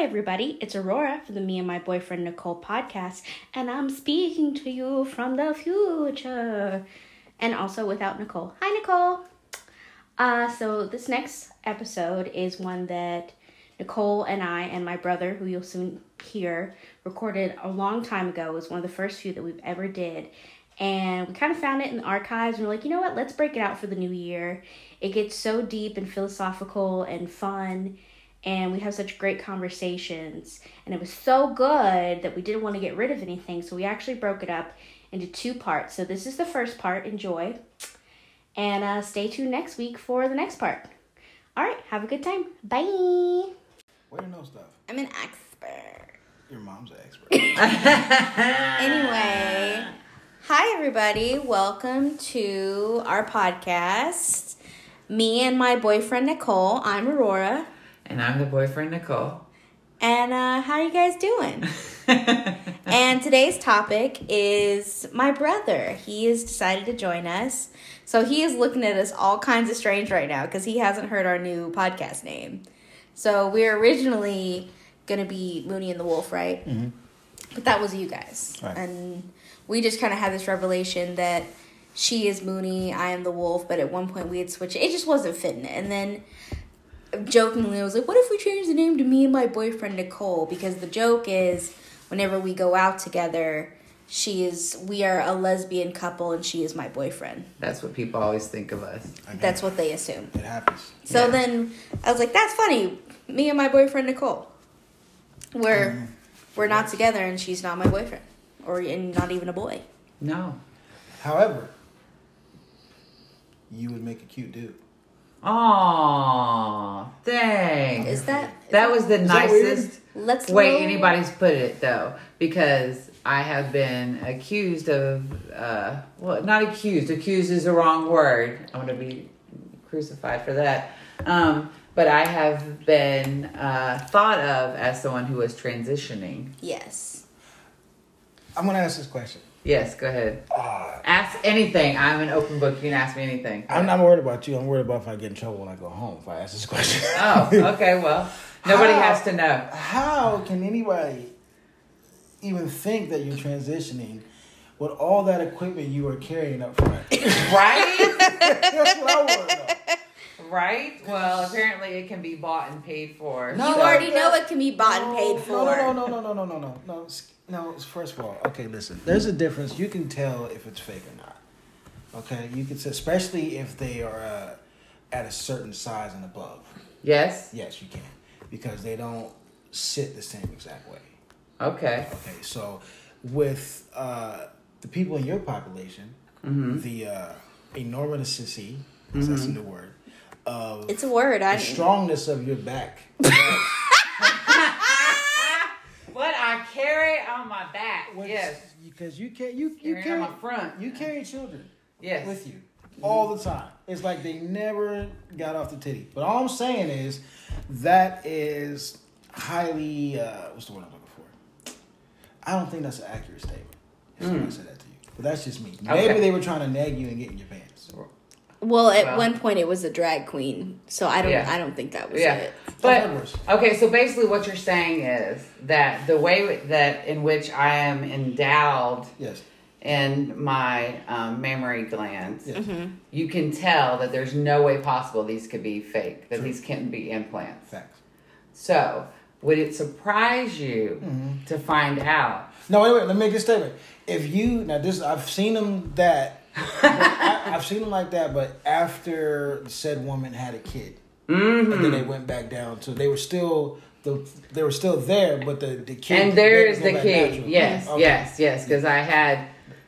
everybody. It's Aurora for the Me and My Boyfriend Nicole podcast, and I'm speaking to you from the future. And also without Nicole. Hi, Nicole. Uh, so, this next episode is one that Nicole and I and my brother, who you'll soon hear, recorded a long time ago. It was one of the first few that we've ever did. And we kind of found it in the archives and we're like, you know what, let's break it out for the new year. It gets so deep and philosophical and fun and we have such great conversations. And it was so good that we didn't want to get rid of anything so we actually broke it up into two parts. So this is the first part enjoy. And uh, stay tuned next week for the next part. All right have a good time. Bye. Way to know stuff. i'm an expert. Your mom's an expert. anyway hi everybody. Welcome to our podcast. Me and my boyfriend nicole. I'm aurora And I'm the boyfriend, Nicole. and uh, how are you guys doing And today's topic is my brother. He has decided to join us. So he is looking at us all kinds of strange right now because he hasn't heard our new podcast name. So we're originally going to be Mooney and the Wolf, right? Mm-hmm. But that was you guys. Right. And we just kind of had this revelation that she is Mooney, I am the Wolf, but at one point we had switched. It just wasn't fitting. And then jokingly I was like, what if we change the name to me and my boyfriend Nicole? Because the joke is whenever we go out together, she is we are a lesbian couple and she is my boyfriend. That's what people always think of us. I mean, That's what they assume. it happens. So Yeah. then I was like, that's funny. Me and my boyfriend Nicole. We're Mhm. we're not together and she's not my boyfriend. Or and not even a boy. No. However, you would make a cute dude. Aw, dang. Is that that was the Is that nicest let's way roll- anybody's put it, though, because I have been accused of, uh, well, not accused. Accused is the wrong word. I'm going to be crucified for that. Um, but I have been uh, thought of as someone who was transitioning. Yes. I'm gonna ask this question. Yes, go ahead. Uh, Ask anything. I'm an open book. You can ask me anything. I'm not worried about you. I'm worried about if I get in trouble when I go home if I ask this question. Oh, okay. Well, nobody How- has to know. How can anybody even think that you're transitioning with all that equipment you are carrying up front? Right? That's what I want to know. Right? Well, apparently it can be bought and paid for. No, you so. already know it can be bought no, and paid for. No, no, no, no, no, no, no, no. No, first of all, okay, listen. There's a difference. You can tell if it's fake or not. Okay, you can, tell, especially if they are uh, at a certain size and above. Yes. Yes, you can, because they don't sit the same exact way. Okay. Okay, so with uh, the people in your population, mm-hmm. the uh, enormity, mm-hmm. that's a new word, of It's a word. I the strongness of your back. what I carry on my back. Which- Yes. because you can you you Carry carry on my front. you carry children Yes. with you all the time. It's like they never got off the titty. But all I'm saying is that is highly uh, what's the word I'm looking for? I don't think that's an accurate statement. If somebody said that to you, but that's just me. Maybe Okay. they were trying to nag you and get in your pants. Well, at Well. one point it was a drag queen, so I don't. Yeah. I don't think that was Yeah. it. But okay, so basically, what you're saying is that the way that in which I am endowed Yes. in my um, mammary glands, Yes. Mm-hmm. you can tell that there's no way possible these could be fake. That True. these can't be implants. Facts. So, would it surprise you Mm-hmm. to find out? No, wait, wait. Let me make this statement. If you now, this I've seen them that. I, I've seen them like that, but after said woman had a kid, Mm-hmm. and then they went back down So they were still the they were still there, but the the kid And there's the go back key. natural. Yes, Okay. yes, yes. Because I had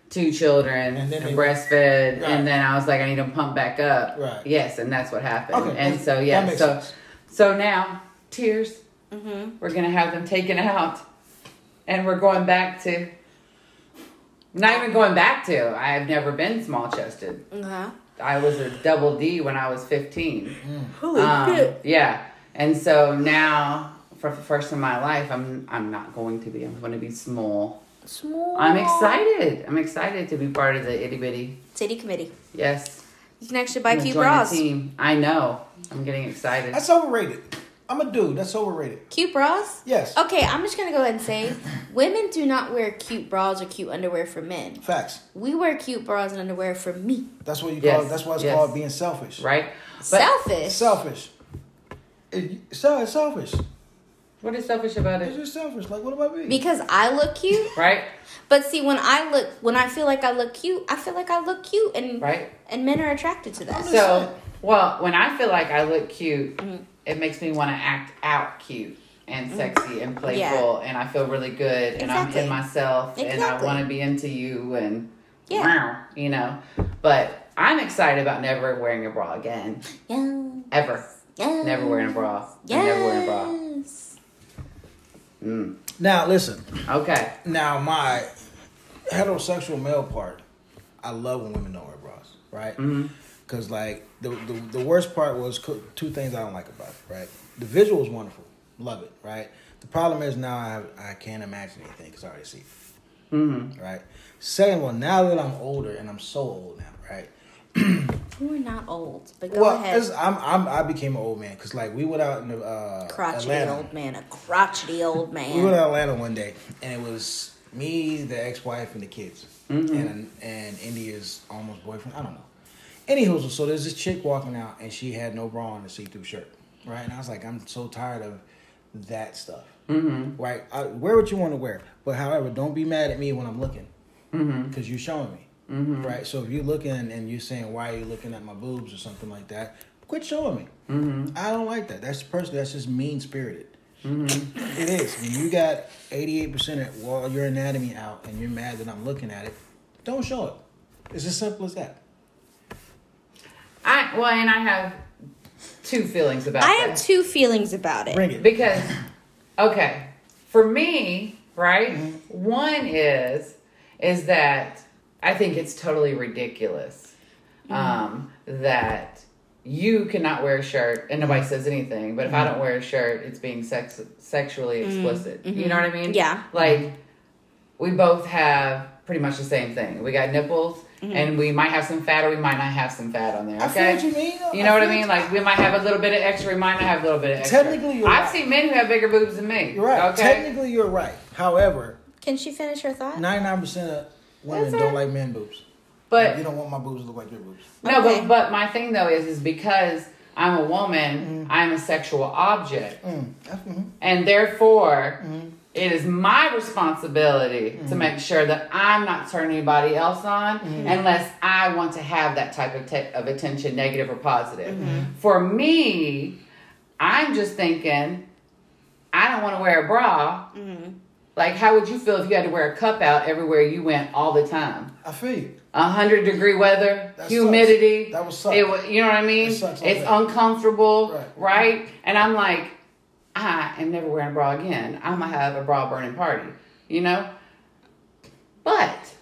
two children And and, then they- breastfed, Right. and then I was like, I need to pump back up. Right. Yes, and that's what happened. Okay, and that- so that yeah, makes so sense. so now tears. Mm-hmm. We're gonna have them taken out, and we're going back to. Not even going back to. I have never been small chested. Uh-huh. I was a double D when I was fifteen. Holy Um, shit! yeah, and so now for the first in my life, I'm I'm not going to be. I'm going to be small. Small. I'm excited. I'm excited to be part of the itty bitty. City committee. Yes. You can actually buy I'm cute bras. Team. I know. I'm getting excited. That's overrated. I'm a dude. That's overrated. Cute bras? Yes. Okay, I'm just gonna go ahead and say women do not wear cute bras or cute underwear for men. Facts. We wear cute bras and underwear for me. That's what you Yes, call. That's why it's yes. called being selfish. right? But Selfish. Selfish. It, so it's selfish. what is selfish about it? It's just selfish. Like what about me? because I look cute. Right? But see, when I look, when I feel like I look cute, I feel like I look cute, and Right? and men are attracted to that. So, well, when I feel like I look cute, Mm-hmm. It makes me want to act out cute and sexy and playful, and I feel really good, and I'm in myself, and I want to be into you, and Yeah. wow, you know. But I'm excited about never wearing a bra again, Yeah. ever. Yes. Never wearing a bra. I'm never wearing a bra. Yes. Mm. now listen. Okay. Now my heterosexual male part, I love when women don't wear bras, right? Mhm. Because like the, the the worst part was co- two things I don't like about it, right? The visual is wonderful, love it, right? The problem is now I I can't imagine anything because I already see it, Mm-hmm. right? Second of all, now that I'm older and I'm so old now, right? We're not old, but go well, ahead. it's- I'm, I'm I became an old man because like we went out in the uh, crotchety Atlanta. old man, a crotchety old man. We went to Atlanta one day, and it was me, the ex-wife, and the kids, and and India's almost boyfriend. I don't know. Anywho, so there's this chick walking out, and she had no bra on, a see-through shirt, right? And I was like, I'm so tired of that stuff, Mm-hmm. right? I, wear what you want to wear, but however, don't be mad at me when I'm looking, Mm-hmm. because you're showing me, Mm-hmm. right? So if you're looking and you're saying, why are you looking at my boobs or something like that, quit showing me. Mm-hmm. I don't like that. That's personally, that's just mean spirited. Mm-hmm. It is. When you got 88% of well, your anatomy out and you're mad that I'm looking at it, don't show it. It's as simple as that. I well, and I have two feelings about it. I that. have two feelings about it. Bring it. Because, okay, for me, right? Mm-hmm. One is is that I think it's totally ridiculous Mm-hmm. um, that you cannot wear a shirt and nobody says anything, but if I don't wear a shirt, it's being sex sexually explicit. You know what I mean? Mm-hmm. Yeah. Like we both have pretty much the same thing. We got nipples. Mm-hmm. And we might have some fat, or we might not have some fat on there. I Okay, what you mean. though. you know what I mean? Like we might have a little bit of extra, we might not have a little bit of extra. Technically, you're I've right. seen men who have bigger boobs than me. You're right. Okay. Technically, you're right. However, Can she finish her thought? 99% of women That's don't right. like men boobs. But you don't want my boobs to look like your boobs. no, Okay. but but my thing though is is because I'm a woman, I'm a sexual object, mm-hmm. and therefore it is my responsibility to mm. make sure that I'm not turning anybody else on mm. unless I want to have that type of te- of attention, negative or positive. Mm-hmm. For me, I'm just thinking, I don't want to wear a bra. Mm-hmm. Like, how would you feel if you had to wear a cup out everywhere you went all the time? I feel you. A hundred degree weather, That humidity. sucks. That was suck. It you know what I mean? It sucks it's uncomfortable, Right. right. And I'm like, I am never wearing a bra again. I'm gonna have a bra burning party, you know. But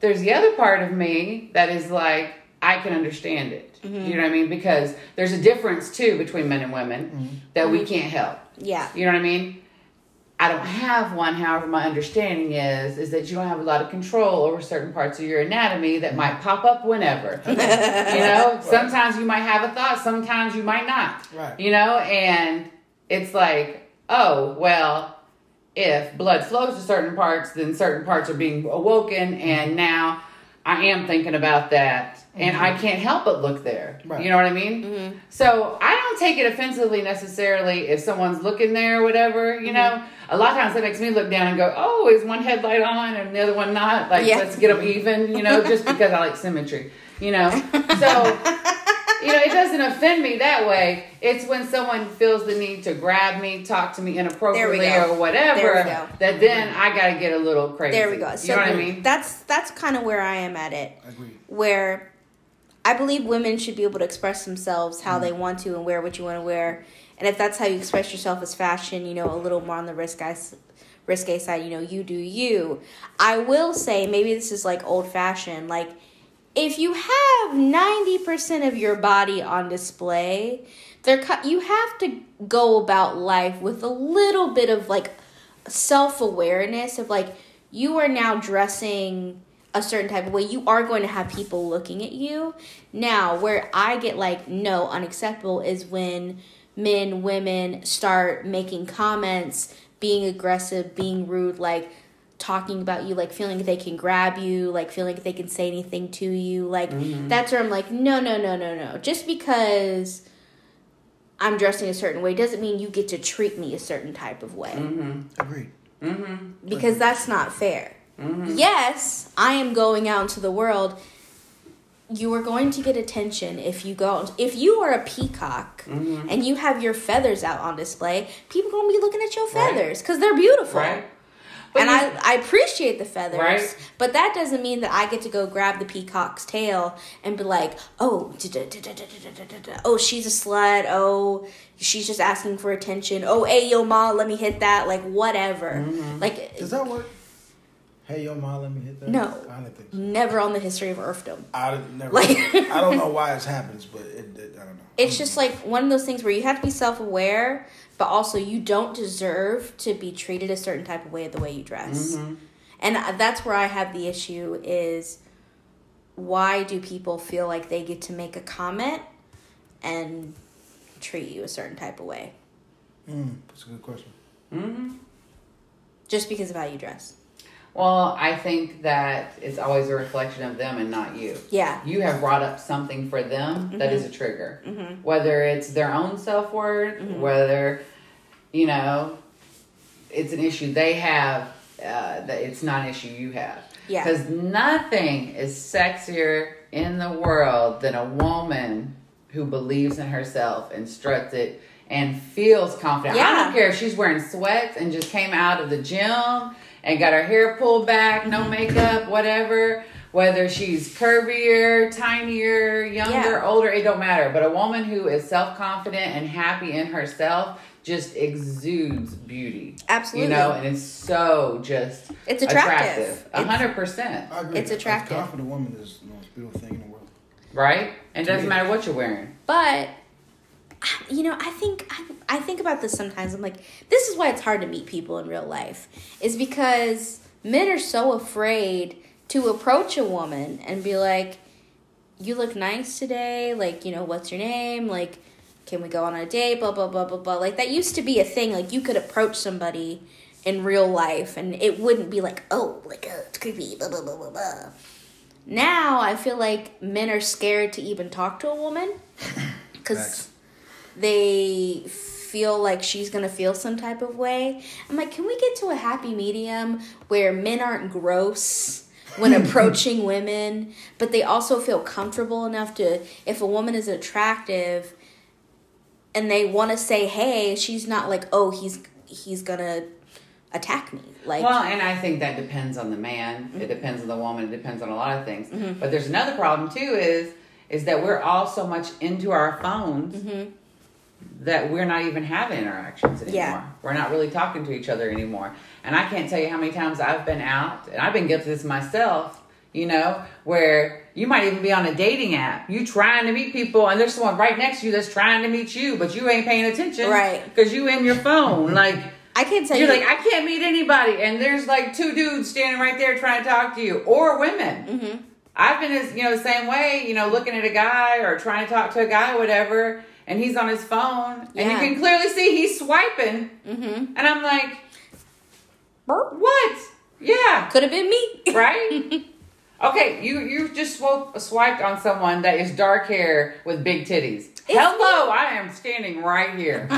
there's the other part of me that is like, I can understand it. Mm-hmm. You know what I mean? Because there's a difference too between men and women Mm-hmm. that we can't help. Yeah. You know what I mean? I don't have one. However, my understanding is is that you don't have a lot of control over certain parts of your anatomy that might pop up whenever. you know, sometimes you might have a thought, sometimes you might not. Right. You know, and it's like, oh well, if blood flows to certain parts, then certain parts are being awoken, and mm-hmm. now I am thinking about that, and I mm-hmm. can't help but look there. Right. You know what I mean? Mm-hmm. So I don't take it offensively necessarily if someone's looking there or whatever. You know, a lot of times that makes me look down and go, "Oh, is one headlight on and the other one not? Like, Yeah. let's get them even." You know, just because I like symmetry. You know, so you know, it doesn't offend me that way. It's when someone feels the need to grab me, talk to me inappropriately or whatever, There we go. that then I gotta get a little crazy. There we go. So you know what I mean? That's that's kind of where I am at it. Agreed. Where I believe women should be able to express themselves how Mm-hmm. they want to and wear what you want to wear. And if that's how you express yourself as fashion, you know, a little more on the risk guys risque side, you know, you do you. I will say maybe this is like old fashioned, like if you have 90% of your body on display, there you have to go about life with a little bit of like self-awareness of like you are now dressing a certain type of way. You are going to have people looking at you. Now, where I get like no unacceptable is when men, women start making comments, being aggressive, being rude, like talking about you, like feeling like they can grab you, like feeling like they can say anything to you. Like mm-hmm. that's where I'm like, no, no, no, no, no. Just because I'm dressing a certain way doesn't mean you get to treat me a certain type of way mm-hmm. Agreed. Mm-hmm. because that's not fair. Yes, I am going out into the world. You are going to get attention if you go. If you are a peacock and you have your feathers out on display, people are going to be looking at your feathers because they're beautiful. Right. But and you- I, I appreciate the feathers, Right. but that doesn't mean that I get to go grab the peacock's tail and be like, oh, oh, she's a slut. Oh, she's just asking for attention. Oh, hey, yo, ma, let me hit that. Like, whatever. Mm-hmm. Like, Does that work? Hey, yo, ma, let me hit that. No. I don't think so. never on the history of earthdom. I never. Like- I don't know why it happens, but it, it, I don't know. It's just like one of those things where you have to be self aware, but also you don't deserve to be treated a certain type of way the way you dress. And uh, that's where I have the issue is why do people feel like they get to make a comment and treat you a certain type of way Mm, that's a good question. Mm-hmm. just because of how you dress? Well, I think that it's always a reflection of them and not you. Yeah. You have brought up something for them that Mm-hmm. is a trigger. Whether it's their own self worth, whether, you know, it's an issue they have, uh, that it's not an issue you have. Yeah. Because nothing is sexier in the world than a woman who believes in herself and struts it and feels confident. Yeah. I don't care if she's wearing sweats and just came out of the gym and got her hair pulled back, no makeup, whatever. Whether she's curvier, tinier, younger, Yeah. older, it don't matter. But a woman who is self confident and happy in herself just exudes beauty. Absolutely. You know, and it's so just It's attractive. A hundred percent. I agree. It's attractive. A confident woman is the most beautiful thing in the world. Right? And it doesn't me. matter what you're wearing. But um, you know, I think I, I think about this sometimes. I'm like, this is why it's hard to meet people in real life. Is because men are so afraid to approach a woman and be like, "You look nice today." Like, you know, what's your name? Like, can we go on a date? Blah blah blah blah blah. Like that used to be a thing. Like you could approach somebody in real life and it wouldn't be like, "Oh, like uh, it's creepy." Blah blah blah blah blah. Now I feel like men are scared to even talk to a woman because they feel like she's gonna feel some type of way. I'm like, can we get to a happy medium where men aren't gross when approaching women, but they also feel comfortable enough to, if a woman is attractive and they want to say, hey, she's not like, oh, he's he's gonna attack me. Like, Well, and I think that depends on the man. It mm-hmm. depends on the woman. It depends on a lot of things. Mm-hmm. But there's another problem too. Is is that we're all so much into our phones mm-hmm. that we're not even having interactions anymore. Yeah. We're not really talking to each other anymore. And I can't tell you how many times I've been out, and I've been guilty of this myself. You know, where you might even be on a dating app, you trying to meet people, and there's someone right next to you that's trying to meet you, but you ain't paying attention, Right. Because you in your phone, like. I can't tell You're you. Are like, I can't meet anybody, and there's like two dudes standing right there trying to talk to you, or women. Mm-hmm. I've been, as you know, the same way. You know, looking at a guy or trying to talk to a guy, whatever, and he's on his phone, and you can clearly see he's swiping, mm-hmm. and I'm like, what? Yeah, Could have been me. right. okay, you you just swope, swiped on someone that is dark hair with big titties. Hello, I am standing right here.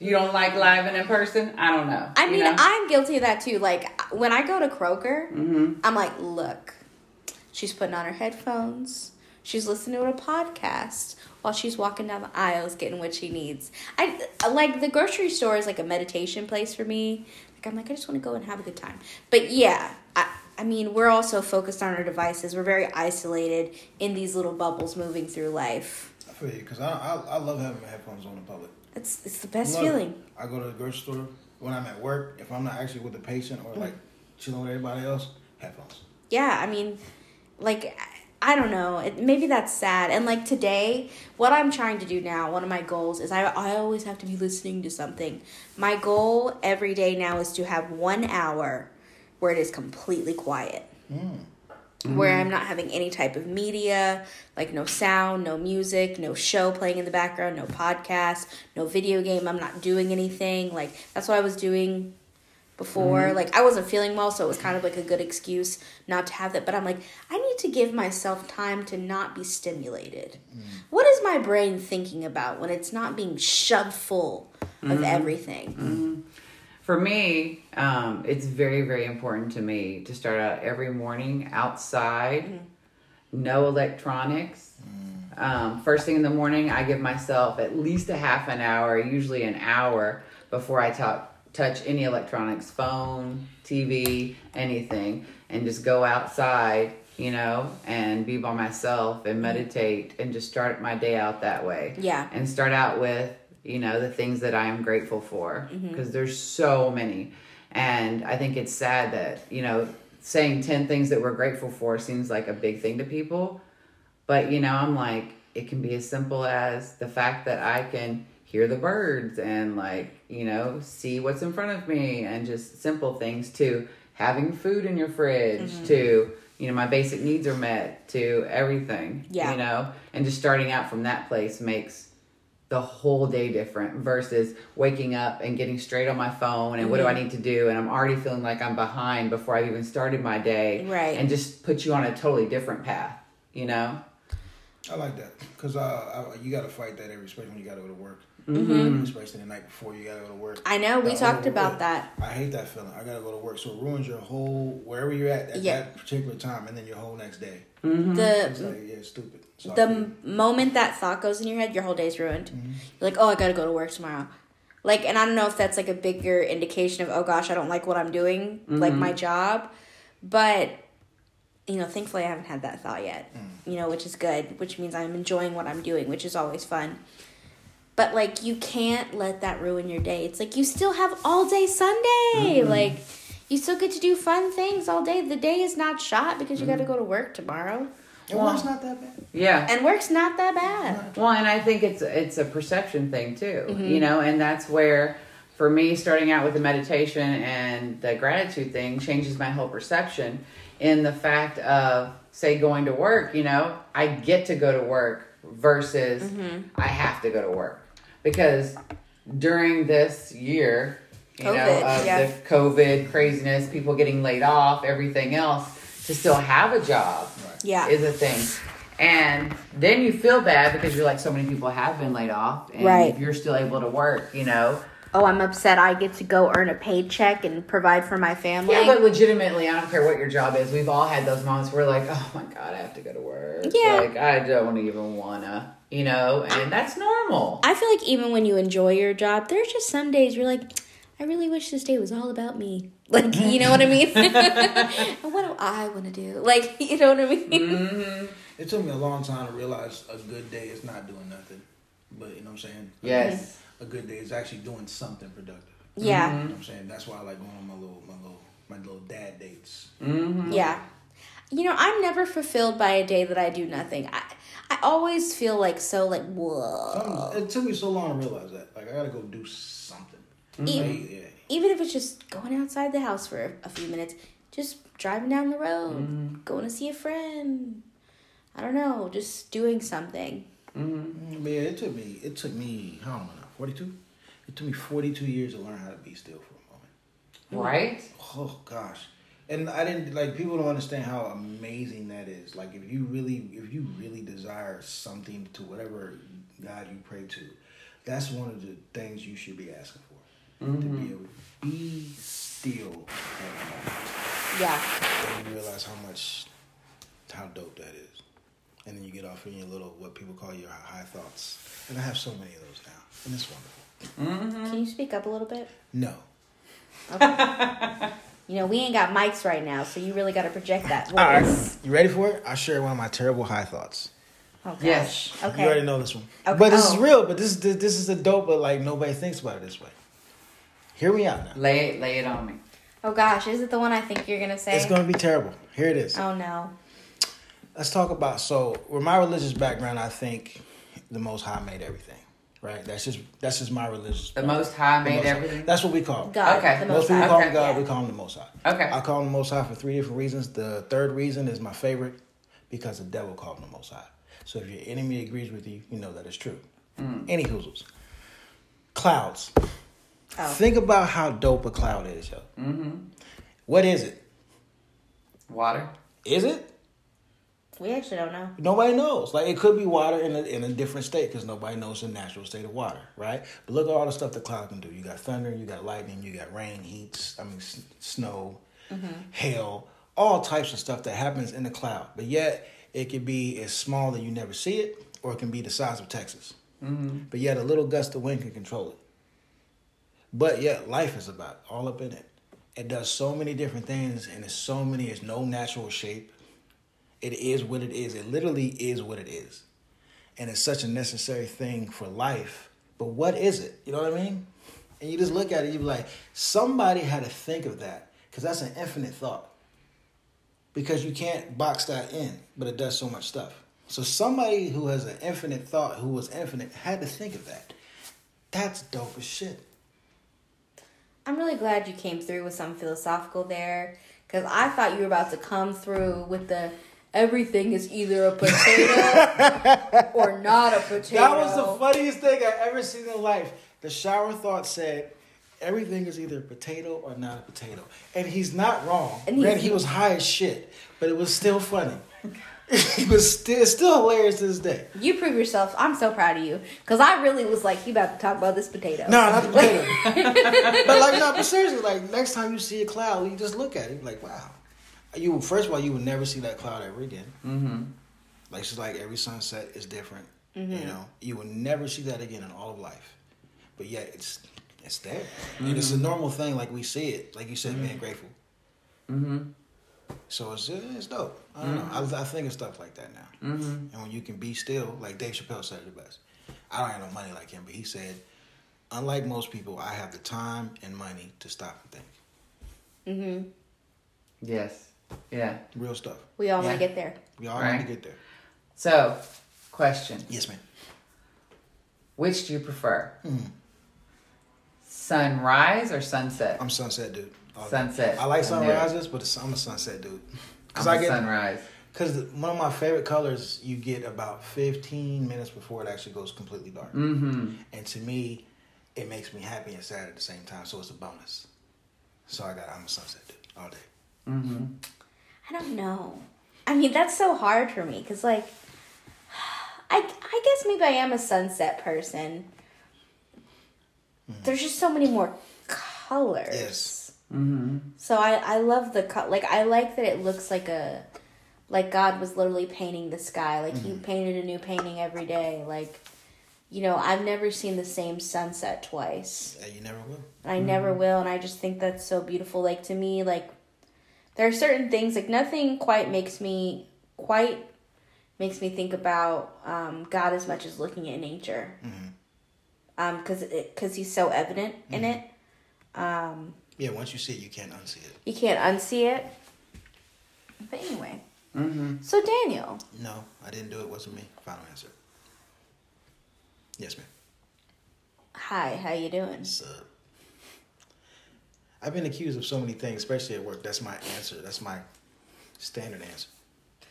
You don't like live and in person? I don't know. I you mean, know? I'm guilty of that too. Like when I go to Kroger, Mhm. I'm like, look, she's putting on her headphones. She's listening to a podcast while she's walking down the aisles getting what she needs. I like the grocery store is like a meditation place for me. Like I'm like, I just want to go and have a good time. But yeah, I I mean, we're also focused on our devices. We're very isolated in these little bubbles moving through life. I feel you because I, I I love having my headphones on in public. It's it's the best Love it. feeling. I go to the grocery store when I'm at work. If I'm not actually with the patient or mm. like chilling with everybody else, headphones. yeah i mean like i don't know it, maybe that's sad and like today what i'm trying to do now one of my goals is I, I always have to be listening to something my goal every day now is to have one hour where it is completely quiet Mm. where I'm not having any type of media, like no sound, no music, no show playing in the background, no podcast, no video game. I'm not doing anything. Like that's what I was doing before. Mm-hmm. Like I wasn't feeling well, so it was kind of like a good excuse not to have that. But I'm like, I need to give myself time to not be stimulated. Mm. What is my brain thinking about when it's not being shoved full of mm-hmm. everything? Mm-hmm. For me, um, it's very, very important to me to start out every morning outside, no electronics. Mm. Um, first thing in the morning, I give myself at least a half an hour, usually an hour, before I talk, touch any electronics, phone, TV, anything, and just go outside, you know, and be by myself and meditate and just start my day out that way. Yeah. and start out with you know the things that i am grateful for. Mm-hmm. Because there's so many. And i think it's sad that you know saying 10 things that we're grateful for seems like a big thing to people. But you know i'm like it can be as simple as the fact that i can hear the birds and like you know see what's in front of me and just simple things to having food in your fridge to you know my basic needs are met to everything Yeah. you know and just starting out from that place makes the whole day different versus waking up and getting straight on my phone and what do I need to do and I'm already feeling like I'm behind before I've even started my day Right. and just put you on a totally different path you know I like that because uh, you got to fight that every, especially when you got to go to work. Mm-hmm. Especially the night before you got to go to work. I know we talked overwork- about that. I hate that feeling. I gotta go to work, so it ruins your whole wherever you're at at Yeah. that particular time, and then your whole next day. Mm-hmm. It's The like yeah, stupid. So the m- moment that thought goes in your head, your whole day's ruined. Mm-hmm. You're like, oh, I gotta go to work tomorrow. Like, and I don't know if that's like a bigger indication of, oh gosh, I don't like what I'm doing, like my job. But, you know, thankfully I haven't had that thought yet, Mm. you know, which is good, which means I'm enjoying what I'm doing, which is always fun. But, like, you can't let that ruin your day. It's like you still have all day Sunday. Mm-hmm. Like, you still get to do fun things all day. The day is not shot because you Mm-hmm. gotta go to work tomorrow. and work's not that bad. yeah And work's not that bad. Well, and I think it's it's a perception thing too, you know, and that's where for me starting out with the meditation and the gratitude thing changes my whole perception in the fact of say going to work, you know, I get to go to work versus I have to go to work. Because during this year, you know, COVID, of yeah. the COVID craziness, people getting laid off, everything else, to still have a job Yeah. is a thing. And then you feel bad because you're like, so many people have been laid off, and Right. you're still able to work, you know. Oh, I'm upset I get to go earn a paycheck and provide for my family. Yeah, but legitimately, I don't care what your job is. We've all had those moments where, like, oh my god, I have to go to work. Yeah. like I don't even wanna, you know, and that's normal. I feel like even when you enjoy your job, there's just some days you're like, I really wish this day was all about me. Like, you know what I mean? what do I want to do? Like, you know what I mean? Mm-hmm. It took me a long time to realize a good day is not doing nothing, but you know what I'm saying. Yes a good day is actually doing something productive. Yeah. Mm-hmm. You know I'm mm-hmm. saying that's why I like going on my little my little my little dad dates. Mm-hmm. Yeah. You know, I'm never fulfilled by a day that I do nothing. I I always feel like so like whoa. Um, it took me so long to realize that. Like I gotta go do something. Mm-hmm. Even, even if it's just going outside the house for a, a few minutes, just driving down the road, mm-hmm. going to see a friend. I don't know, just doing something. Mm-hmm. Mm, Man, it took me. It took me. I don't know 42? It took me 42 years to learn how to be still for a moment. Right? Oh, gosh. And I didn't like people don't understand how amazing that is. Like if you really if you really desire something to whatever God you pray to, that's one of the things you should be asking for. Mm-hmm. To be mm-hmm. able to be still Yeah. And realize how much how dope that is. And then you get off in your little what people call your high thoughts. And I have so many of those now. And it's wonderful. Mm-hmm. Can you speak up a little bit? No. You know, we ain't got mics right now, so you really got to project that voice. All right. You ready for it? I'll share one of my terrible high thoughts. Oh, gosh. Yes. Okay. You already know this one. Okay. But this Oh. is real. But this is this is the dope. But like nobody thinks about it this way. Hear me out now. Lay it, lay it on me. Oh gosh, is it the one I think you're gonna say? It's gonna be terrible. Here it is. Oh no. Let's talk about. So, with my religious background, I think the Most High made everything, right? That's just that's just my religious. The Most High The made Most High. everything. That's what we call. Him. God, Okay. the Most most people high. call Okay. him God. Yeah. We call him the Most High. Okay. I call him the Most High for three different reasons. The third reason is my favorite because the devil called him the Most High. So if your enemy agrees with you, you know that it's true. Any hoozles. Clouds. Oh. Think about how dope a cloud is, yo. Mm-hmm. What is it? Water. Is it? We actually don't know. Nobody knows. Like it could be water in a, in a different state because nobody knows the natural state of water, right? But look at all the stuff the cloud can do. You got thunder, you got lightning, you got rain, heat, I mean s- snow, hail, all types of stuff that happens in the cloud. But yet it can be as small that you never see it, or it can be the size of Texas. Mm-hmm. But yet a little gust of wind can control it. But yet life is about all up in it. It does so many different things, and it's so many. It's no natural shape. It is what it is. It literally is what it is. And it's such a necessary thing for life. But what is it? You know what I mean? And you just look at it, you be like, somebody had to think of that. Because that's an infinite thought. Because you can't box that in, but it does so much stuff. So somebody who has an infinite thought, who was infinite, had to think of that. That's dope as shit. I'm really glad you came through with some philosophical there because I thought you were about to come through with the everything is either a potato or not a potato. That was the funniest thing I ever seen in life. The shower thought said, everything is either a potato or not a potato. And he's not wrong. And And he's- he was high as shit, but it was still funny. it was still, still hilarious to this day. You prove yourself. I'm so proud of you because I really was like, you about to talk about this potato. No, not the potato. but like, no, but seriously, like next time you see a cloud, you just look at it, like, wow. You first of all, you would never see that cloud ever again. Mm-hmm. Like it's like every sunset is different. You know, you will never see that again in all of life. But yet it's it's there, and it's a normal thing. Like we see it, like you said, being grateful. Mm-hmm. So it's it's dope. I don't know. I, I think of stuff like that now. Mm-hmm. And when you can be still, like Dave Chappelle said it the best. I don't have no money like him, but he said, unlike most people, I have the time and money to stop and think. Mm-hmm. Yes. Yeah. Real stuff. We all Yeah. want to get there. We all Right. need to get there. So, question: Yes, man. Which do you prefer? Mhm. Sunrise or sunset? I'm sunset dude. All day. Sunset. I like I knew it. sunrises, but it's, I'm a sunset dude. Cause I'm I a get sunrise. because one of my favorite colors you get about 15 minutes before it actually goes completely dark, Mm-hmm. and to me, it makes me happy and sad at the same time. So it's a bonus. So I got I'm a sunset dude all day. Mm-hmm. I don't know. I mean, that's so hard for me because, like, I, I guess maybe I am a sunset person. Hmm. There's just so many more colors. Yes. Mm-hmm. So I, I love the cut. Like, I like that it looks like a, like God was literally painting the sky. Like, He mm-hmm. painted a new painting every day. Like, you know, I've never seen the same sunset twice. Yeah, you never will. and I never mm-hmm. will. And I just think that's so beautiful. Like to me, like there are certain things like nothing quite makes me quite makes me think about um, God as much as looking at nature, um, because because He's so evident in it. Um, Yeah, once you see it, you can't unsee it. you can't unsee it. But anyway, Mm-hmm. so Daniel, No, I didn't do it. Wasn't me. Final answer. Yes, ma'am. hi, how you doing? What's up? I've been accused of so many things, especially at work. That's my answer. That's my standard answer.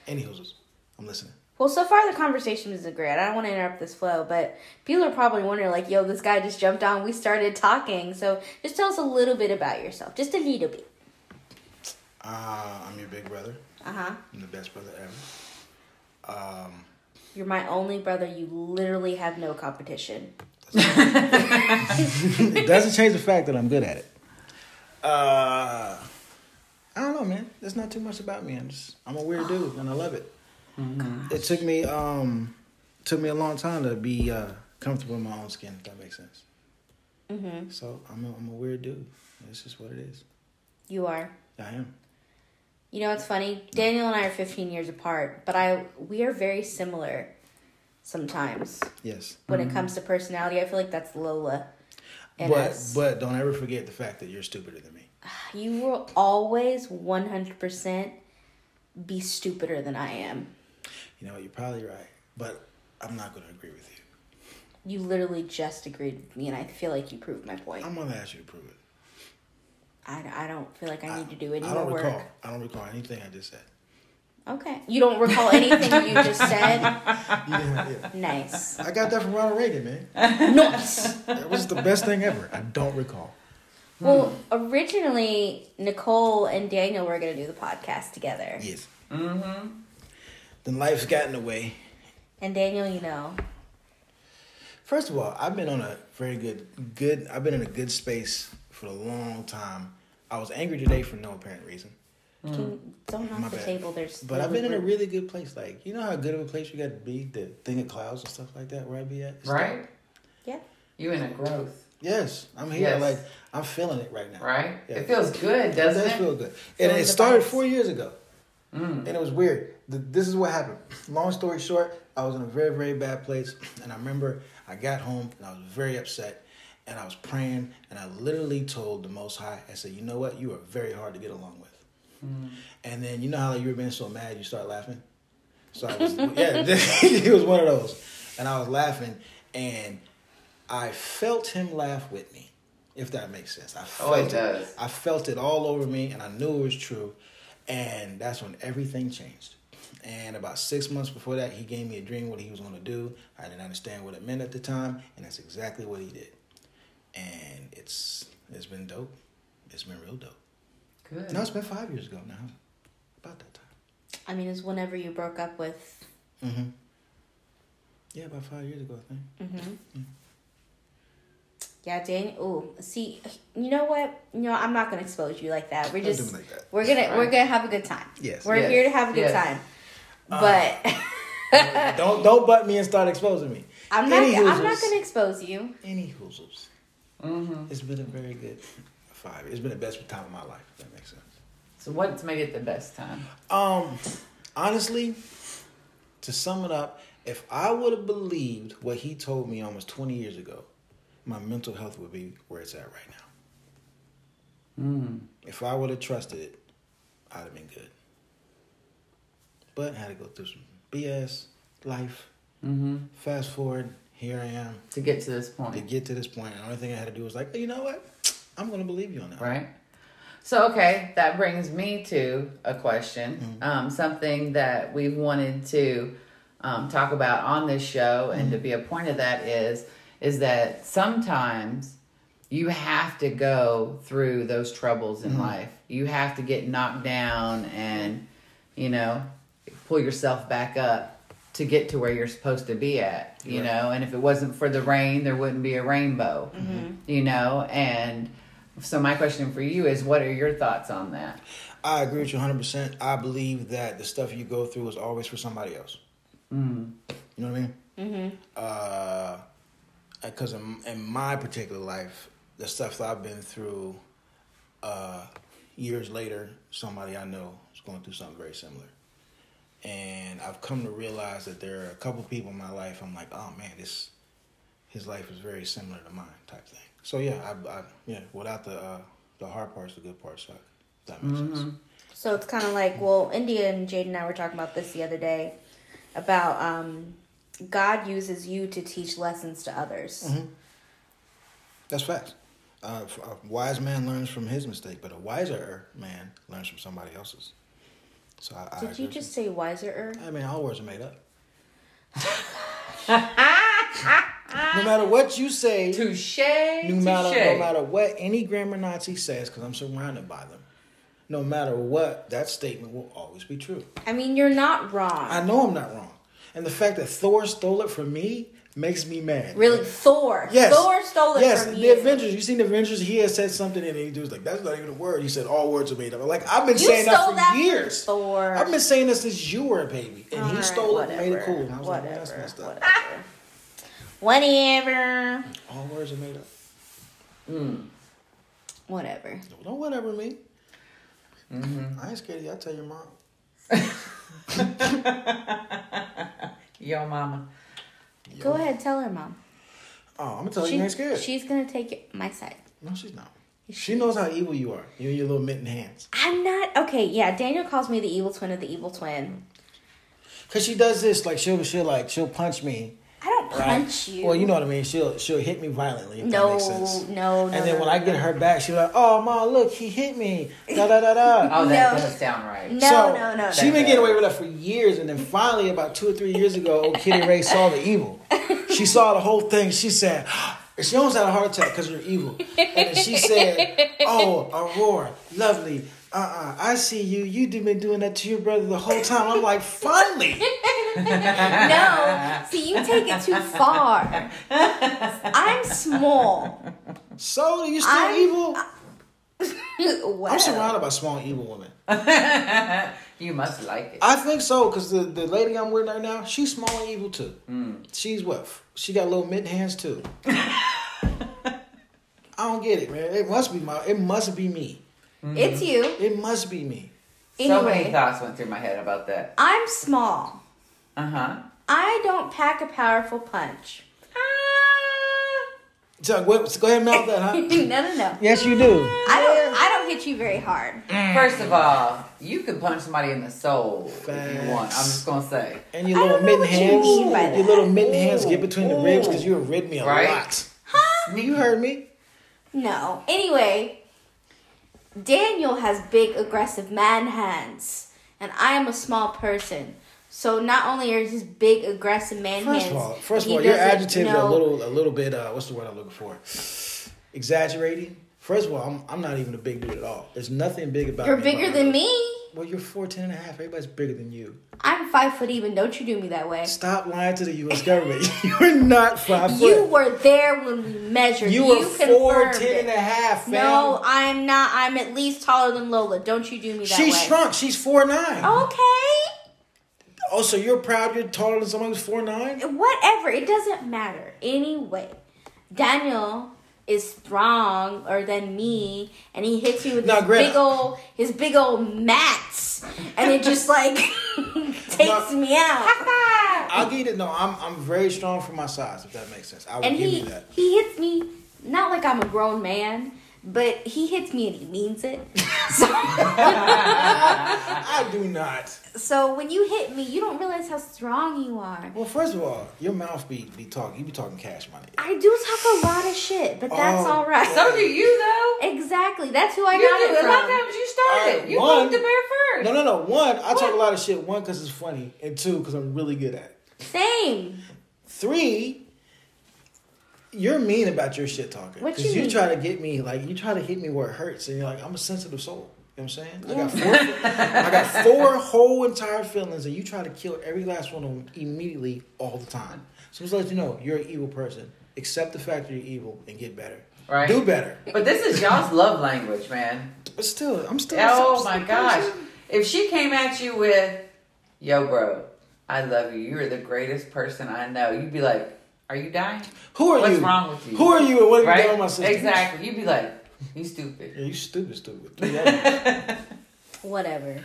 Any hoozles. I'm listening. Well, so far the conversation is great. I don't want to interrupt this flow, but people are probably wondering, like, yo, this guy just jumped on. We started talking. So just tell us a little bit about yourself. Just a little bit. Uh, I'm your big brother. Uh huh. I'm the best brother ever. Um, You're my only brother. You literally have no competition. it doesn't change the fact that I'm good at it. Uh, I don't know, man. There's not too much about me. I'm just I'm a weird dude, and I love it. It took me um took me a long time to be uh, comfortable in my own skin. If that makes sense. Mm-hmm. So I'm a, I'm a weird dude. It's just what it is. You are. I am. You know what's funny? Daniel and I are 15 years apart, but I we are very similar sometimes Yes. when it comes to personality. I feel like that's Lola. But us. but don't ever forget the fact that you're stupider than me. you will always 100% be stupider than I am. You know what you're probably right, but I'm not going to agree with you. you literally just agreed with me, and I feel like you proved my point. I'm gonna ask you to prove it. I, I don't feel like I need to do any I more don't work. recall. I don't recall anything I just said. Okay. You don't recall anything you just said? Yeah, yeah. Nice. I got that from Ronald Reagan, man. Nice. That was the best thing ever. I don't recall. Well, originally, Nicole and Daniel were going to do the podcast together. Yes. Mm-hmm. Then life's got in the way. And Daniel, you know, First of all, I've been on a very good, good. I've been in a good space for a long time. I was angry today for no apparent reason, can, don't knock My the bad. table. There's but I've been in a really good place. Like you know how good of a place you got to be, the thing of clouds and stuff like that. Where I be at, It's Right? dope. Yeah. You in a growth, Yes, I'm here. Yes. Like I'm feeling it right now. right? Yeah. It feels good, doesn't does it? feel good, Feeling and it started vibes. four years ago. Mm. And it was weird. The, this is what happened. Long story short, I was in a very, very bad place. And I remember I got home and I was very upset. And I was praying. And I literally told the Most High, I said, You know what? You are very hard to get along with. Mm. And then, you know how like, you were being so mad, you start laughing? So I was, yeah, he was one of those. And I was laughing. And I felt him laugh with me, if that makes sense. I oh, felt Oh, it does. I felt it all over me, and I knew it was true. And that's when everything changed. And about six months before that, he gave me a dream what he was going to do. I didn't understand what it meant at the time, and that's exactly what he did. And it's it's been dope. It's been real dope. Good. No, it's been five years ago now. About that time. I mean, it's whenever you broke up with. Mm-hmm. Yeah, about five years ago, I think. hmm Yeah, Daniel. Oh, see, you know what? You know, I'm not gonna expose you like that. We're just like that. we're gonna we're gonna have a good time. Yes. We're Yes. here to have a good Yes. time. Uh, But don't don't butt me and start exposing me. I'm not. Any I'm not gonna expose you. Any hoozles. Mm-hmm. It's been a very good five. It's been the best time of my life. If that makes sense. So what's made it the best time? Um, honestly, to sum it up, if I would have believed what he told me almost twenty years ago, my mental health would be where it's at right now. Mm. If I would have trusted it, I'd have been good. But I had to go through some BS life. Mm-hmm. Fast forward, here I am To get to this point. to get to this point. The only thing I had to do was like, you know what? I'm gonna believe you on that. right? So okay, that brings me to a question. Mm-hmm. Um, something that we've wanted to um, talk about on this show, and Mm-hmm. to be a point of that is is that sometimes you have to go through those troubles in Mm-hmm. life. You have to get knocked down and you know pull yourself back up to get to where you're supposed to be at. You Right. know, and if it wasn't for the rain, there wouldn't be a rainbow. You know, and so my question for you is, what are your thoughts on that? I agree with you 100%. I believe that the stuff you go through is always for somebody else. Mm. You know what I mean? Mm-hmm. Uh, because in, in my particular life, the stuff that I've been through, uh, years later, somebody I know is going through something very similar. And I've come to realize that there are a couple people in my life. I'm like, oh man, this, his life is very similar to mine, type thing. So yeah, I, I yeah, without the uh, the hard parts, the good parts suck. If that makes sense. Mhm. So it's kind of like, well, India and Jade and I were talking about this the other day about um, God uses you to teach lessons to others. Mhm. That's facts. Uh, f- a wise man learns from his mistake, but a wiser man learns from somebody else's. So I, I Did agree you just say wiser? I mean, all words are made up. no matter what you say, Touche. no matter touche. no matter what any grammar Nazi says, because I'm surrounded by them. No matter what, that statement will always be true. I mean, you're not wrong. I know I'm not wrong, and the fact that Thor stole it from me makes me mad. really, Thor. Yes. Thor stole it yes, from the you. Avengers. You seen the Avengers? He has said something, and he was like, "That's not even a word." He said, "All words are made up." Like I've been You saying that for that from years. Thor. I've been saying this since you were a baby, and he Alright, stole it and made it cool. And I was like, that's messed up." Whatever. Whatever. All words are made up. Mm. Whatever. Don't whatever me. Mm-hmm. I ain't scared of you. I tell your mom. Yo, mama. Yo. Go ahead, tell her, mom. Oh, I'm gonna tell you, She- you ain't scared. She's gonna take my side. no, she's not. She knows how evil you are. You and your little mitten hands. I'm not okay. Yeah, Daniel calls me the evil twin of the evil twin. Cause she does this, like she'll she'll like she'll punch me, I don't don't right? you. Well, you know what I mean. She'll she'll hit me violently. If that no, makes sense. no, no. And then no, when no, I get no. her back, she's like, "Oh, ma, look, he hit me." Da da da da. Oh, that No. doesn't sound right. No, so no, no, She no. been getting away with that for years, and then finally, about two or three years ago, old Kitty Ray saw the evil. She saw the whole thing. She said, ah, she almost had a heart attack because you're evil. And she said, "Oh, Aurora, lovely. Uh-uh, I see you. You been doing that to your brother the whole time." I'm like, finally. no, see, you take it too far. I'm small. So you still I'm- evil? Well, uh, I'm surrounded by small evil women. you must like it. I think so because the, the lady I'm with right now, she's small and evil too. Hmm. She's what? She got little mitten hands too. I don't get it, man. It must be my. It must be me. Mm-hmm. it's you. It must be me. so many thoughts went through my head about that. I'm small. Uh huh. I don't pack a powerful punch. Ah! So go, go ahead and mouth that, huh? no, no, no. yes, you do. I don't. I don't hit you very hard. Mm. First of all, you can punch somebody in the soul if you want. I'm just gonna say. And your little don't mitten what you hands, mean by your that. little mitten hands get between the ribs because you have rid me a Right? lot. Huh? You heard me. No. Anyway, Daniel has big, aggressive man hands, and I am a small person. So not only are his big, aggressive man First hands, of all, first of all, your adjectives are a little, a little bit. Uh, what's the word I'm looking for? Exaggerating. First of all, I'm, I'm not even a big dude at all. There's nothing big about You're me. bigger than me. Well, you're 4'10 and a half. Everybody's bigger than you. I'm five foot even. Don't you do me that way. Stop lying to the U.S. government. You're not five foot. You were there when we measured. You You, were 4'10 it. and a half, fam. No, I'm not. I'm at least taller than Lola. Don't you do me that She way. shrunk. She's four nine. Okay. Oh, so you're proud you're taller than someone who's four nine? Whatever. It doesn't matter. Anyway, Daniel is stronger than me, and he hits me with Now, his Greta. big old his big old mats, and it just like takes Now- me out. I'll give you. No, I'm, I'm very strong for my size, if that makes sense. I will and give he you that. he hits me not like I'm a grown man, but he hits me and he means it. So, I do not. so when you hit me, you don't realize how strong you are. Well, first of all, your mouth be, be talking. You be talking cash money. I do talk a lot of shit, but that's Oh. all right. So do you though. exactly. That's who I You got do. it A lot of times you started. Alright, you one- moved the bear first. No, no, no. One, I talk a lot of shit. One, because it's funny. And two, because I'm really good at it. Same. Three, you're mean about your shit talking. Because you you mean? try to get me, like, you try to hit me where it hurts. And you're like, I'm a sensitive soul. You know what I'm saying? I got four, I got four whole entire feelings, and you try to kill every last one of them immediately all the time. So just let you know, you're an evil person. Accept the fact that you're evil and get better. Right. Do better. But this is y'all's love language, man. But still, I'm still. Oh I'm my still gosh. person. If she came at you with, yo, bro, I love you. You're the greatest person I know. You'd be like, are you dying? Who are What's you? What's wrong with you? Who are you and what have you Right? done with my sister? Exactly. You'd be like, you stupid. Yeah, you stupid, stupid. Three of them. Whatever.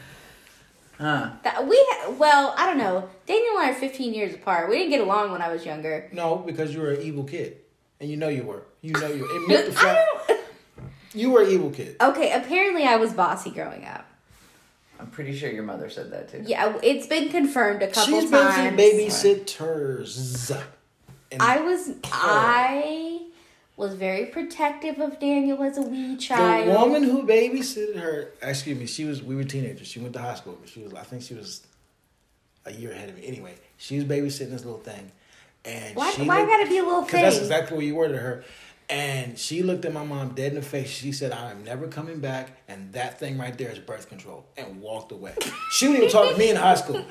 Huh. That we well, I don't know. Daniel and I are 15 years apart. We didn't get along when I was younger. no, because you were an evil kid, and you know you were. You know you. Admit the I fact don't. you were an evil kid. Okay, apparently I was bossy growing up. I'm pretty sure your mother said that too. Yeah, it's been confirmed a couple times. She's been times. through babysitters. I was oh. I was very protective of Daniel as a wee child. the woman who babysitted her, excuse me, she was. We were teenagers. She went to high school, but she was. I think she was a year ahead of me. Anyway, she was babysitting this little thing, and why she why looked- gotta be a little Because thing? that's exactly what you were to her. And she looked at my mom dead in the face. She said, I am never coming back. And that thing right there is birth control. And walked away. She wouldn't even talk to me in high school.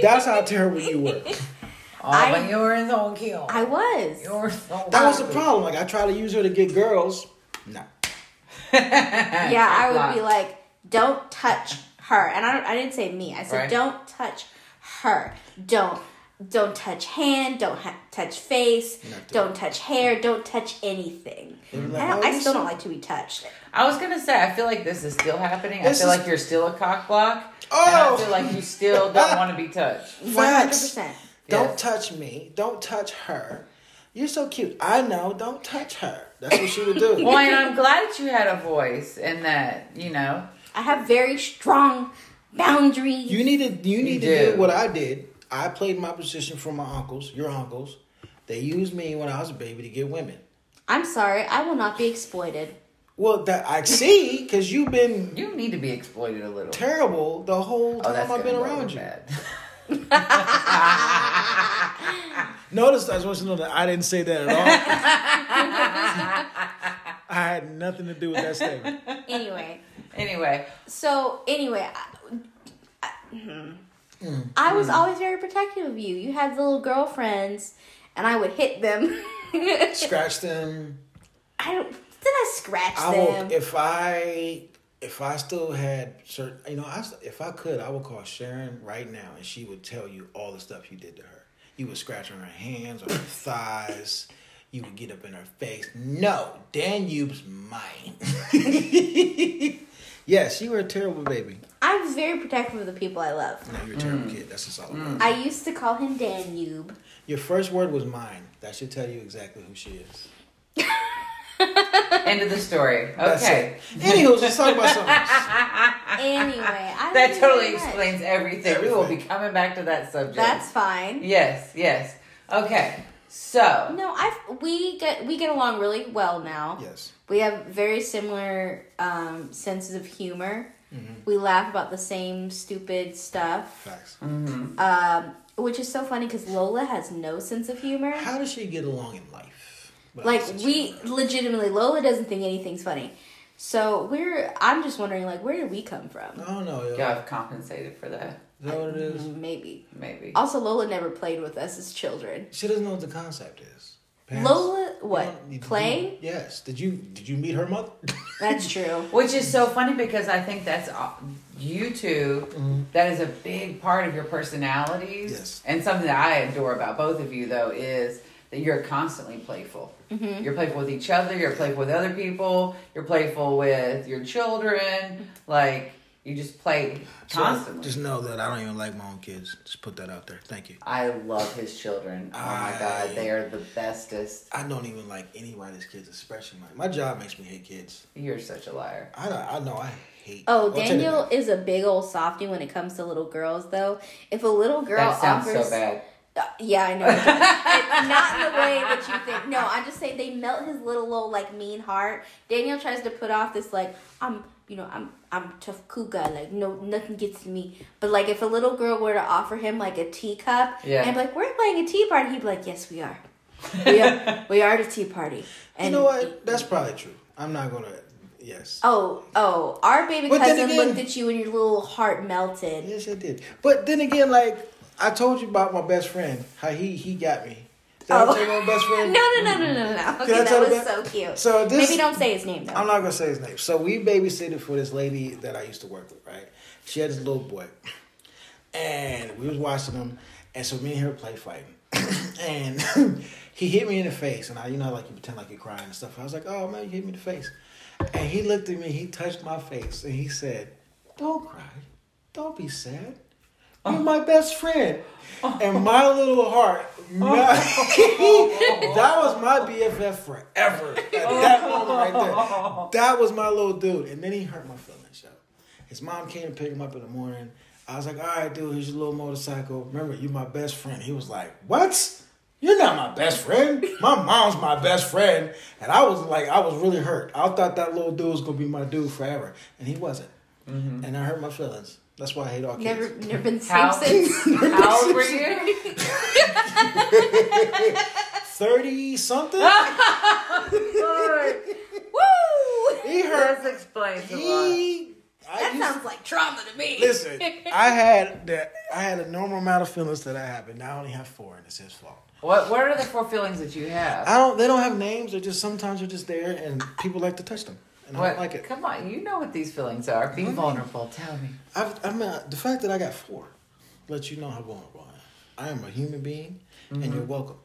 That's how terrible you were. Oh, I- but you're so cute. I was. You're so That was the problem. Like, I try to use her to get girls. No. yeah, I would be like, don't touch her. And I don't I didn't say me. I said Right. don't touch her. Don't don't touch hand, don't ha- touch face, Nothing. don't touch hair, don't touch anything. They were I, don't, "Oh, I still so don't like to be touched. I was gonna say, I feel like this is still happening. This I feel is- like you're still a cock block. Oh! And I oh! feel like you still don't want to be touched. One hundred percent. Don't Yes. touch me. Don't touch her. You're so cute. I know. Don't touch her. That's what she would do. Well, and I'm glad that you had a voice and that, you know. I have very strong boundaries. You need to. You need to do. do what I did. I played my position for my uncles, your uncles, They used me when I was a baby to get women. I'm sorry, I will not be exploited. Well, that I see, because you've been You need to be exploited a little. terrible the whole oh, time that's I've been around you. bad. Notice I just want you to know that I didn't say that at all. I had nothing to do with that statement. Anyway, anyway, so anyway, I, I, Mm. I was always very protective of you. You had little girlfriends, and I would hit them. Scratch them. I don't. Did I scratch I them? will if I if I still had certain you know I if I could I would call Sharon right now and she would tell you all the stuff you did to her. You would scratch on her hands or her thighs. You would get up in her face. No, Danube's mine. yes, you were a terrible baby. I was very protective of the people I love. No, you're a terrible mm. kid. That's just all. it was. Mm. I used to call him Danube. Your first word was mine. That should tell you exactly who she is. end of the story. Okay. it. Anywho, let's talk about something else. Anyway, I That totally very much. explains everything. We will be coming back to that subject. That's fine. yes, yes. Okay, so No, I've we get we get along really well now. Yes. We have very similar um, senses of humor. Mm-hmm. We laugh about the same stupid stuff, Facts. um, which is so funny because Lola has no sense of humor. How does she get along in life? Well, Like we you- legitimately, Lola doesn't think anything's funny. So we're. I'm just wondering, like, where did we come from? I don't know. Yo. y'all have compensated for that. Is that what it is? Maybe. Maybe. Also, Lola never played with us as children. She doesn't know what the concept is. Parents- Lola, what? don't- you- Yes. Did you did you meet her mother? That's true. Which is so funny because I think that's uh, you 2 mm-hmm. that is a big part of your personalities. Yes. And something that I adore about both of you, though, is that you're constantly playful. Mm-hmm. You're playful with each other, you're playful with other people, you're playful with your children. Like, you just play So, constantly. just know that I don't even like my own kids. Just put that out there. Thank you. I love his children. Oh my I- god, they are the bestest. I don't even like anybody's kids, especially my my job makes me hate kids. You're such a liar. I I know I hate. Oh, I'll tell you Daniel is a big old softy when it comes to little girls, though. If a little girl that sounds offers, so bad. Uh, yeah, I know. It- not in the way that you think. No, I'm just saying they melt his little old like mean heart. Daniel tries to put off this like I'm, you know, I'm I'm tough cool guy. Like no, nothing gets to me. But like if a little girl were to offer him like a teacup, Yeah. and be like we're playing a tea party, he'd be like, yes, we are. We are. we are at a tea party. And You know what? That's probably true. I'm not gonna. Yes. Oh, oh, our baby But then cousin again- looked at you and your little heart melted. Yes, I did. But then again, like I told you about my best friend, how he he got me. Did I Oh. tell you my best friend? no, no, no, no, no. Okay, I that tell was that? so cute. So this- Maybe don't say his name though. I'm not gonna say his name. So we babysitted for this lady that I used to work with, right? She had this little boy, and we was watching him, and so me and her play fighting, and he hit me in the face, and I, you know, like you pretend like you're crying and stuff. I was like, oh man, you hit me in the face, and he looked at me, he touched my face, and he said, "Don't cry, don't be sad." You're my best friend. And my little heart, that was my BFF forever. At that moment right there. That was my little dude. And then he hurt my feelings, yo. His mom came to pick him up in the morning. I was like, all right, dude, here's your little motorcycle. Remember, you're my best friend. He was like, what? You're not my best friend. My mom's my best friend. And I was like, I was really hurt. I thought that little dude was going to be my dude forever. And he wasn't. Mm-hmm. And I hurt my feelings. That's why I hate all kids. Never, never been How, same since. how old were you? 30 something? Woo! he hurt. This explains a lot. He. I That used- sounds like trauma to me. Listen, I had that. I had a normal amount of feelings that I have, and now I only have four, and it's his fault. What What are the four feelings that you have? I don't. They don't have names. They're just sometimes they're just there, and people like to touch them, and I don't like it. Come on, you know what these feelings are. Be mm-hmm. vulnerable. Tell me. I've, I mean, the fact that I got four lets you know how vulnerable I am. I am a human being, and mm-hmm. you're welcome.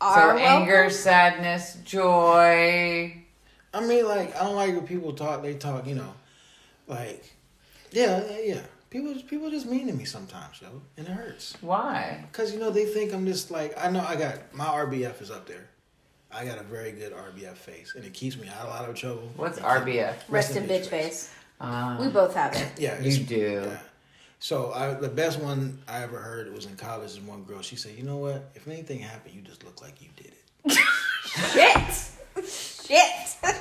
Are so anger, welcome. sadness, joy. I mean, like I don't like when people talk. They talk, you know, like yeah, yeah, yeah. People, people just mean to me sometimes, yo, and it hurts. Why? Cause you know they think I'm just like I know I got my RBF is up there. I got a very good RBF face, and it keeps me out of a lot of trouble. What's RBF? Rest in bitch face. Uh, We both have it. Yeah, You do. Yeah. So I, the best one I ever heard was in college. Is one girl. She said, "You know what? If anything happened, you just look like you did it." Shit. Shit.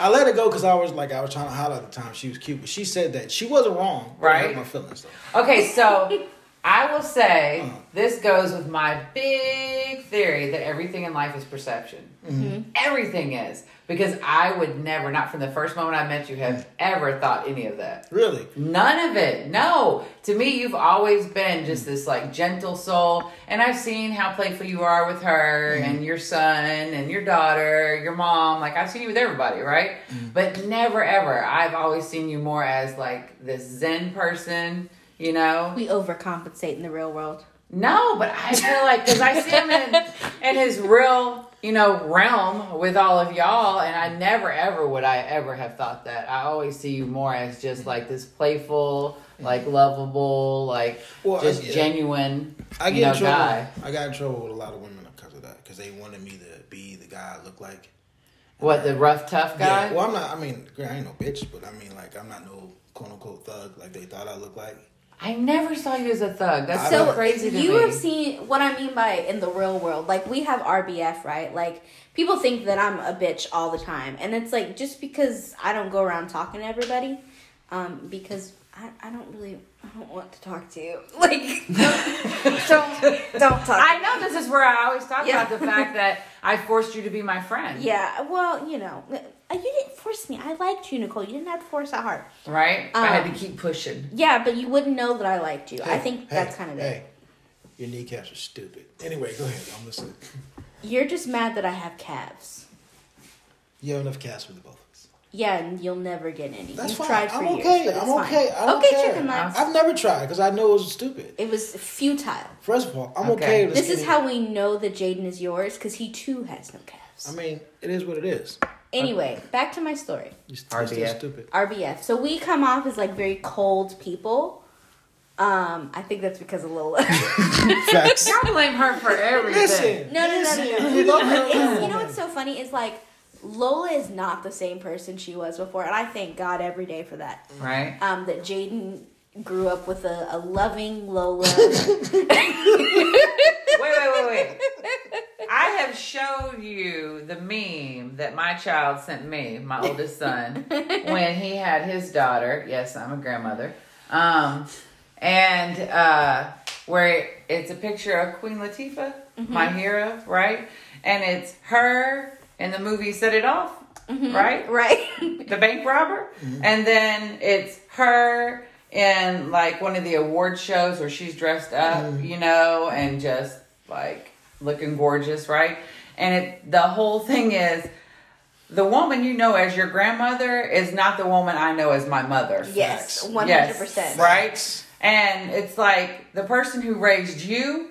I let it go because I was like, I was trying to holler at the time. She was cute, but she said that she wasn't wrong. but it hurt Right. My feelings though. Okay, so I will say Uh-huh. this goes with my big theory that everything in life is perception. Mm-hmm. Everything is. Because I would never, not from the first moment I met you, have ever thought any of that. Really? None of it. No. To me, you've always been just this like gentle soul. And I've seen how playful you are with her and your son and your daughter, your mom. Like I've seen you with everybody, right? But never ever. I've always seen you more as like this Zen person, you know? We overcompensate in the real world. No, but I feel like because I see him in, in his real, you know, realm with all of y'all, and I never ever would I ever have thought that. I always see you more as just like this playful, like lovable, like Well, just yeah. genuine, I you get know, in trouble. guy. I got in trouble with a lot of women because of that because they wanted me to be the guy I look like. What the rough tough guy? Yeah. Well, I'm not. I mean, I ain't no bitch, but I mean, like, I'm not no quote unquote thug like they thought I looked like. I never saw you as a thug. That's so crazy to you me. have seen what I mean by in the real world. Like we have RBF, right? Like people think that I'm a bitch all the time, and it's like just because I don't go around talking to everybody, um, because I, I don't really I don't want to talk to you. Like don't don't talk. I know this is where I always talk Yeah. about the fact that I forced you to be my friend. Yeah, well, you know, uh, you didn't force me. I liked you, Nicole. You didn't have to force that hard. Right? I had Um, to keep pushing. Yeah, but you wouldn't know that I liked you. I think hey, that's kind of it. Hey, your kneecaps are stupid. Anyway, go ahead. I'm listening. You're just mad that I have calves. You have enough calves for the both of us. Yeah, and you'll never get any. That's You've fine. tried for I'm years, okay. but it's I'm fine. okay. I don't okay, care. chicken legs. I've never tried because I know it was stupid. It was futile. First of all, I'm okay. Okay. with This is skinny- how we know that Jaden is yours because he too has no calves. I mean, it is what it is. Anyway, back to my story. You're st- still RBF. stupid. RBF. So we come off as like very cold people. Um, I think that's because of Lola. Facts. Don't blame her for everything. Listen. No, no, no, no, listen. no. You love her. It's- you know what's so funny is like Lola is not the same person she was before, and I thank God every day for that. Right? Um, that Jaden grew up with a, a loving Lola. wait, wait, wait, wait. I have showed you the meme that my child sent me, my oldest son, when he had his daughter. Yes, I'm a grandmother. Um, and uh, where it's a picture of Queen Latifah, my hero, right? And it's her in the movie Set It Off, mm-hmm. right? right? the bank robber mm-hmm. and then it's her in like one of the award shows where she's dressed up mm-hmm. you know and just like looking gorgeous right and it the whole thing is the woman you know as your grandmother is not the woman i know as my mother yes, Facts. one Yes. hundred percent. right and it's like the person who raised you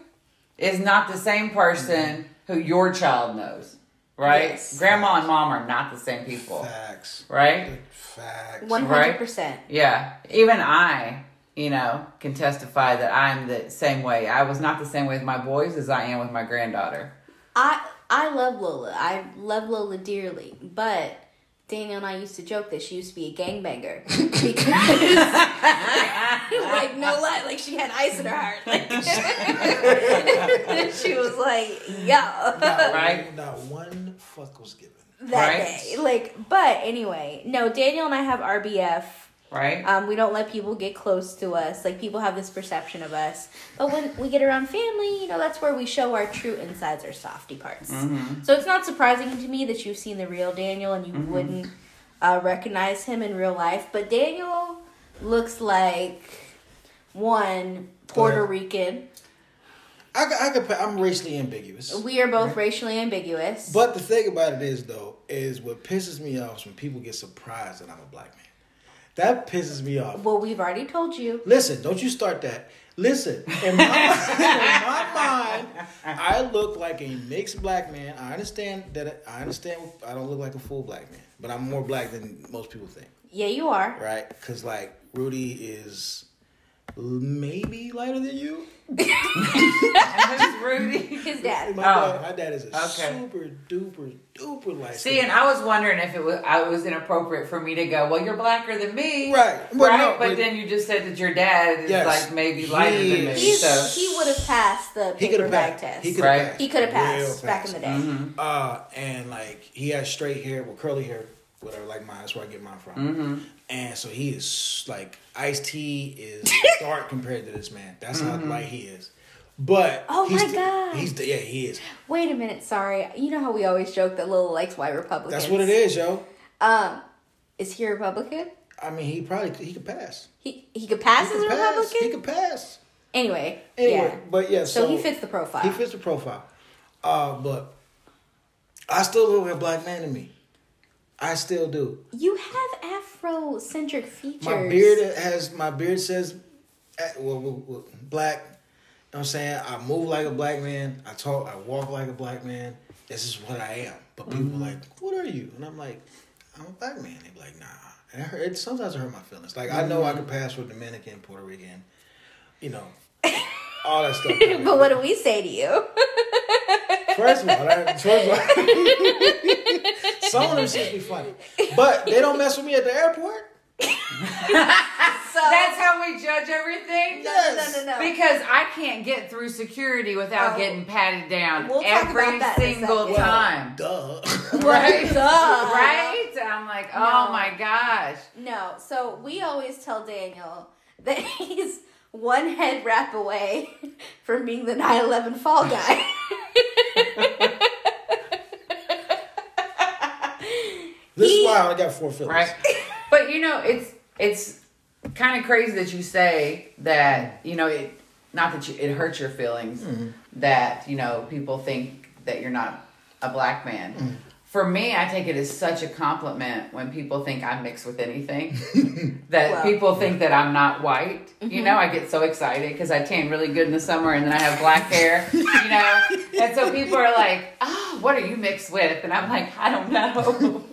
is not the same person who your child knows right Yes. grandma and mom are not the same people Facts. right Facts. One hundred percent. yeah, even I, you know, can testify that I'm the same way. I was not the same way with my boys as I am with my granddaughter. I I love Lola. I love Lola dearly, but Daniel and I used to joke that she used to be a gangbanger because, like, no lie, like she had ice in her heart. Like, she was like, yo, Not, Right. Not one fuck was given. that Right. day. Like, but anyway, no, Daniel and I have RBF. Right? Um, we don't let people get close to us. Like people have this perception of us, but when we get around family, you know, that's where we show our true insides, our softy parts. Mm-hmm. So it's not surprising to me that you've seen the real Daniel and you Mm-hmm. wouldn't uh, recognize him in real life. But Daniel looks like one Puerto Rican. I, could- I could. I'm racially ambiguous. We are both racially ambiguous. But the thing about it is, though, is what pisses me off is when people get surprised that I'm a black man. That pisses me off. well, we've already told you. Listen, don't you start that. Listen, in my, in my mind, I look like a mixed black man. I understand that. I understand. I don't look like a full black man, but I'm more black than most people think, Yeah, you are. right? Because like Rudy is maybe lighter than you. And who's Rudy? His dad. My, Oh. dad, my dad is a Okay. super duper duper light. See, and I was wondering if it was I was inappropriate for me to go. Well, you're blacker than me, Right. But right? no, but, but- then you just said that your dad is Yes. like maybe lighter He than me. He's, so he would have passed the he paper have bag passed. test. He could Right. have passed. He could have Real passed back in the day. Mm-hmm. Uh, and like he has straight hair, well, curly hair, whatever, like mine. That's where I get mine from. Mm-hmm. And so he is like Ice T is dark compared to this man. That's Mm-hmm. how light he is. But Oh he's my the- God. he's the, yeah he is. Wait a minute, sorry. You know how we always joke that Lil likes white Republicans. That's what it is, yo. Um, is he a Republican? I mean, he probably he could pass. He he could pass He as a could pass. Republican. He could pass. Anyway, Anyway, yeah. but yeah, So, so, he fits the profile. He fits the profile. Uh, but I still look like a black man in me. I still do. You have Afrocentric features. My beard has my beard says eh, well, well, well, black. You know what I'm saying? I move like a black man. I talk. I walk like a black man. This is what I am. But people Mm-hmm. are like, "What are you?" And I'm like, "I'm a black man." They be like, "Nah." And it, hurt, it sometimes it hurt my feelings. Like I know I Mm-hmm. could pass for Dominican, Puerto Rican, you know, all that stuff. but what do we say to you? First of all, that, first of all, some of them shit be funny, but they don't mess with me at the airport. So That's how we judge everything. no, no, no, no, no. Because I can't get through security without Oh. getting patted down We'll talk every about that in a single second. time. Duh. Right? Duh. Right? I'm like, oh No. my gosh. No, so we always tell Daniel that he's one head wrap away from being the 9/11 fall guy. This is why I only got four fillers. Right? But you know, it's it's kind of crazy that you say that, you know, it not that you, it hurts your feelings mm-hmm. that, you know, people think that you're not a black man. Mm-hmm. For me, I take it as such a compliment when people think I'm mixed with anything. that Well. people think that I'm not white. You mm-hmm. know, I get so excited because I tan really good in the summer and then I have black hair, you know? And so people are like, oh, what are you mixed with? And I'm like, I don't know.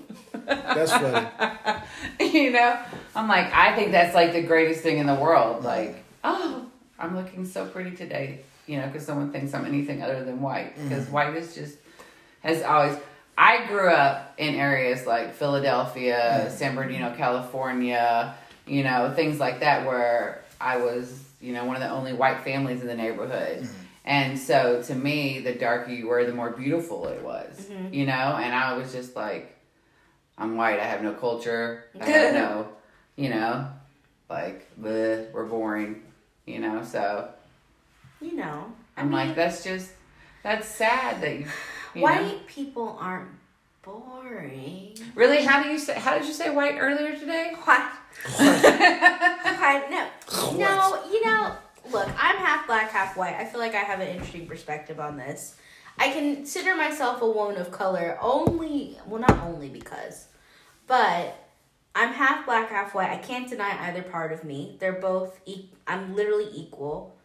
That's funny. you know i'm like i think that's like the greatest thing in the world like oh i'm looking so pretty today you know because someone thinks i'm anything other than white because mm-hmm. white is just has always i grew up in areas like philadelphia mm-hmm. san bernardino california you know things like that where i was you know one of the only white families in the neighborhood mm-hmm. and so to me the darker you were the more beautiful it was mm-hmm. you know and i was just like I'm white. I have no culture. I have no, you know, like, bleh, we're boring, you know. So you know, I I'm mean, like, that's just, that's sad that you, you white know. people aren't boring. Really, how do you say? How did you say white earlier today? What? What? No, no. You know, look, I'm half black, half white. I feel like I have an interesting perspective on this. I consider myself a woman of color only, well, not only because, but I'm half black, half white. I can't deny either part of me. They're both. E- I'm literally equal.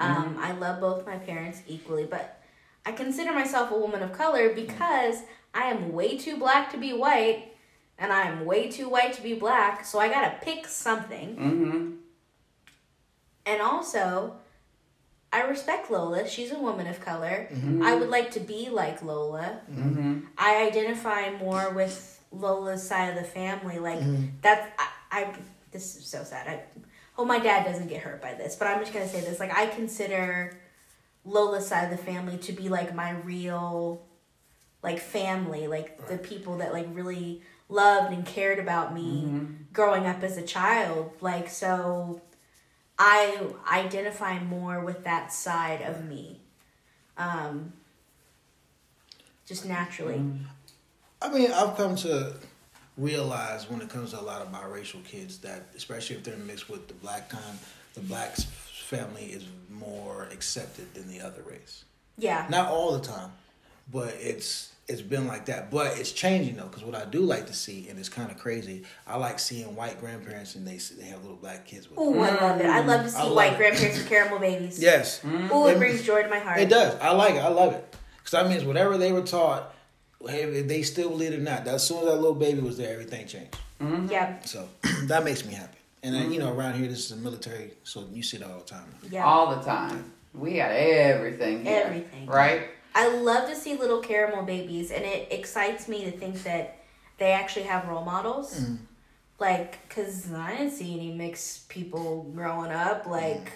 Um, I love both my parents equally, but I consider myself a woman of color because I am way too black to be white, and I am way too white to be black. So I gotta pick something. Mm-hmm. And also, I respect Lola. She's a woman of color. Mm-hmm. I would like to be like Lola. Mm-hmm. I identify more with Lola's side of the family. Like Mm-hmm. that's I, I. This is so sad. I hope my dad doesn't get hurt by this, but I'm just gonna say this. Like I consider Lola's side of the family to be like my real, like family. Like the people that like really loved and cared about me growing up as a child. Like so. I identify more with that side of me. Um, just naturally. I mean, I've come to realize when it comes to a lot of biracial kids that, especially if they're mixed with the black kind, the black s- family is more accepted than the other race. Yeah. Not all the time, but it's it's been like that. But it's changing though, because what I do like to see, and it's kind of crazy, I like seeing white grandparents and they s- they have little black kids with them. I love it. I love to mm. see love white it. grandparents with caramel babies. Yes, Ooh, it It- brings joy to my heart. it does. I like it. I love it. Because that means whatever they were taught, hey, they still believe it or not. As soon as that little baby was there, everything changed. Mm-hmm. Yep. So that makes me happy. And then you know around here this is a military, so you see it all the time. Yeah. All the time. We got everything. Here, Everything. Right? I love to see little caramel babies, and it excites me to think that they actually have role models. Mm. Like, cause I didn't see any mixed people growing up. Like,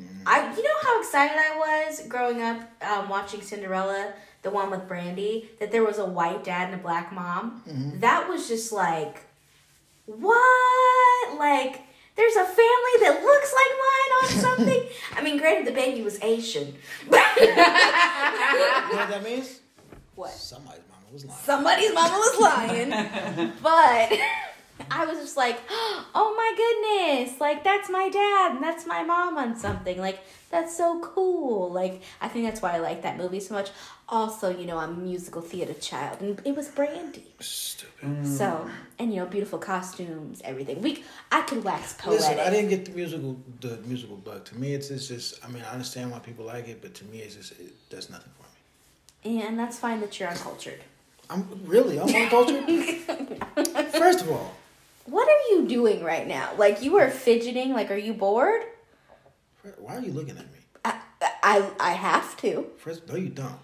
Mm. I, you know how excited I was growing up um, watching Cinderella, the one with Brandy, that there was a white dad and a black mom. Mm-hmm. That was just like, what? Like, there's a family that looks like mine on something. I mean, granted, the baby was Asian, You know what that means? what? Somebody's mama was lying. somebody's mama was lying. but I was just like, oh my goodness, like that's my dad and that's my mom on something. Like that's so cool. Like I think that's why I like that movie so much. Also, you know, I'm a musical theater child and it was Brandy. Stupid. Mm. So, and you know, beautiful costumes, everything. We I could wax poetic. Listen, I didn't get the musical the musical bug. To me, it's, it's just. I mean, I understand why people like it, but to me, it's just it does nothing for me. and that's fine that you're uncultured. I'm really I'm uncultured. First of all, What are you doing right now? Like you are fidgeting, like are you bored? why are you looking at me? I I, I have to. First, no, you don't.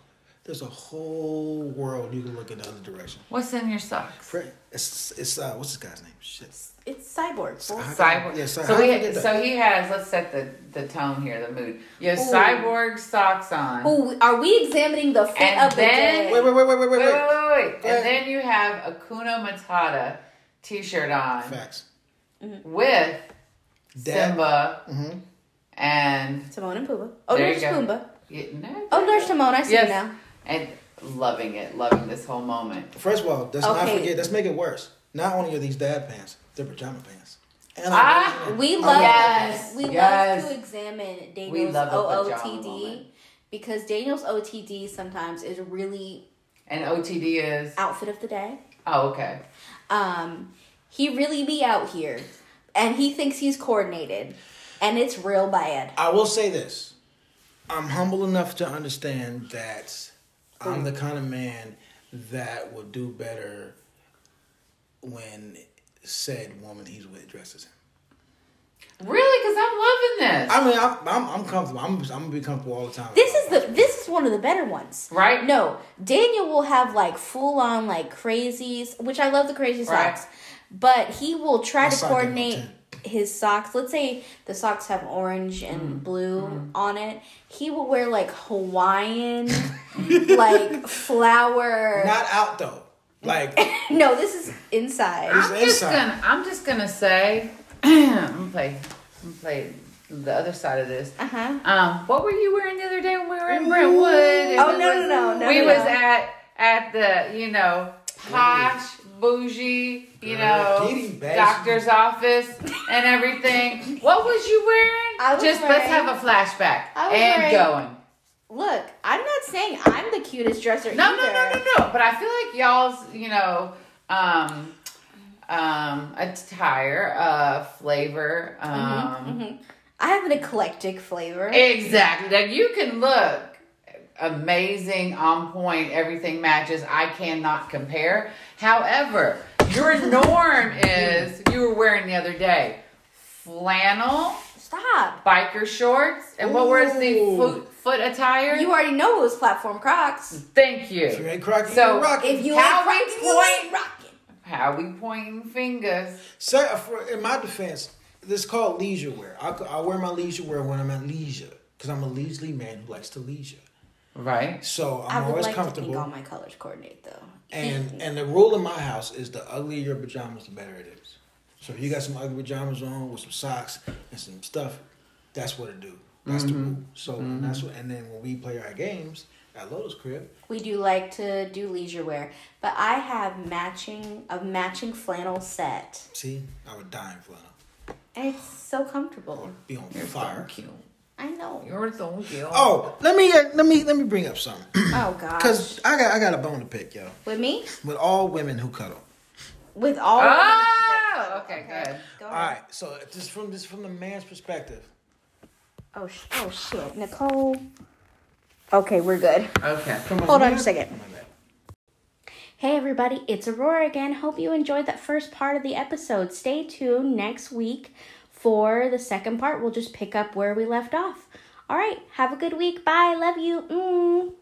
There's a whole world you can look in the other direction. What's in your socks? Fred, it's it's uh, what's this guy's name? Shit. It's cyborg. fool. Cyborg. Yeah, cy- so how he you forget that? so he has. Let's set the the tone here, the mood. You have Ooh. cyborg socks on. Ooh, are we examining the fit And of the day? Wait, wait, wait, wait, wait, Wait, wait, wait, wait. wait, wait. Go ahead. And then you have a Kuno Matata t-shirt on Facts. with Dad. Simba Mm-hmm. and Timon and Pumbaa. Oh, there's go. Pumbaa. yeah, no, Oh, there's Timon. I see yes, it now. And loving it, loving this whole moment. First of all, let's not forget. Let's make it worse. Not only are these dad pants, they're pajama pants. And Ah, We I love Yes, we yes. love to examine Daniel's love OOTD because Daniel's OTD sometimes is really And OTD is outfit of the day. oh okay. Um, he really be out here, and he thinks he's coordinated, and it's real bad. I will say this. I'm humble enough to understand that I'm mm. the kind of man that would do better when said woman he's with dresses him. Really, because I'm loving this. I mean, I'm, I'm, I'm comfortable. I'm, I'm gonna be comfortable all the time. This is the this is one of the better ones. Right? No, Daniel will have like full on like crazies, which I love the crazy Right. socks. But he will try My to sock ain't no coordinate 10. His socks. Let's say the socks have orange and Mm. blue on it. He will wear like Hawaiian, like flower. not out though. Like no, this is inside. I'm just inside. gonna I'm just gonna say I'm gonna play I'm gonna play the other side of this. Uh huh. Um, what were you wearing the other day when we were in Brentwood? Oh, we no, was- no, no, no, We no, was at at the you know posh bougie you Girl, know doctor's office and everything. What was you wearing? I was just let's have a flashback I was and wearing- going. Look, I'm not saying I'm the cutest dresser. No, no, either. no, no, no. But I feel like y'all's, you know, um, um, attire, uh, flavor, um, Mhm. I have an eclectic flavor. exactly. That you can look amazing, on point, everything matches. I cannot compare. However, your norm is you were wearing the other day flannel, Stop. biker shorts, and what was the foot, foot attire? You already know it was platform Crocs. Thank you. if you ain't cracking, So, you rocking. If you How ain't we Crocs, you point- ain't rocking. How we pointing fingers? Sir, for, in my defense, this is called leisure wear. I, I wear my leisure wear when I'm at leisure because I'm a leisurely man who likes to leisure. Right. So I'm I'm would always like to comfortable. think all my colors coordinate though. And and the rule in my house is the uglier your pajamas, the better it is. So if you got some ugly pajamas on with some socks and some stuff, that's what it do. That's the mm-hmm. rule. So that's mm-hmm. what. And then when we play our games at Lola's crib, We do like to do leisure wear, but I have matching a matching flannel set, see, I would die in flannel. and it's so comfortable. Be on You're fire. so cute. I know. You're so cute. Oh, let me uh, let me let me bring up something Oh God, because I got I got a bone to pick, yo. With me, With all women who cuddle. with all. Oh, okay, good. Go All ahead. right, so just from this from the man's perspective, Oh sh- oh shit, Nicole. Okay, we're good. Okay. Hold on a second. Hey everybody, it's Aurora again. Hope you enjoyed that first part of the episode. Stay tuned next week for the second part. We'll just pick up where we left off. All right, have a good week. Bye. Love you. Mm.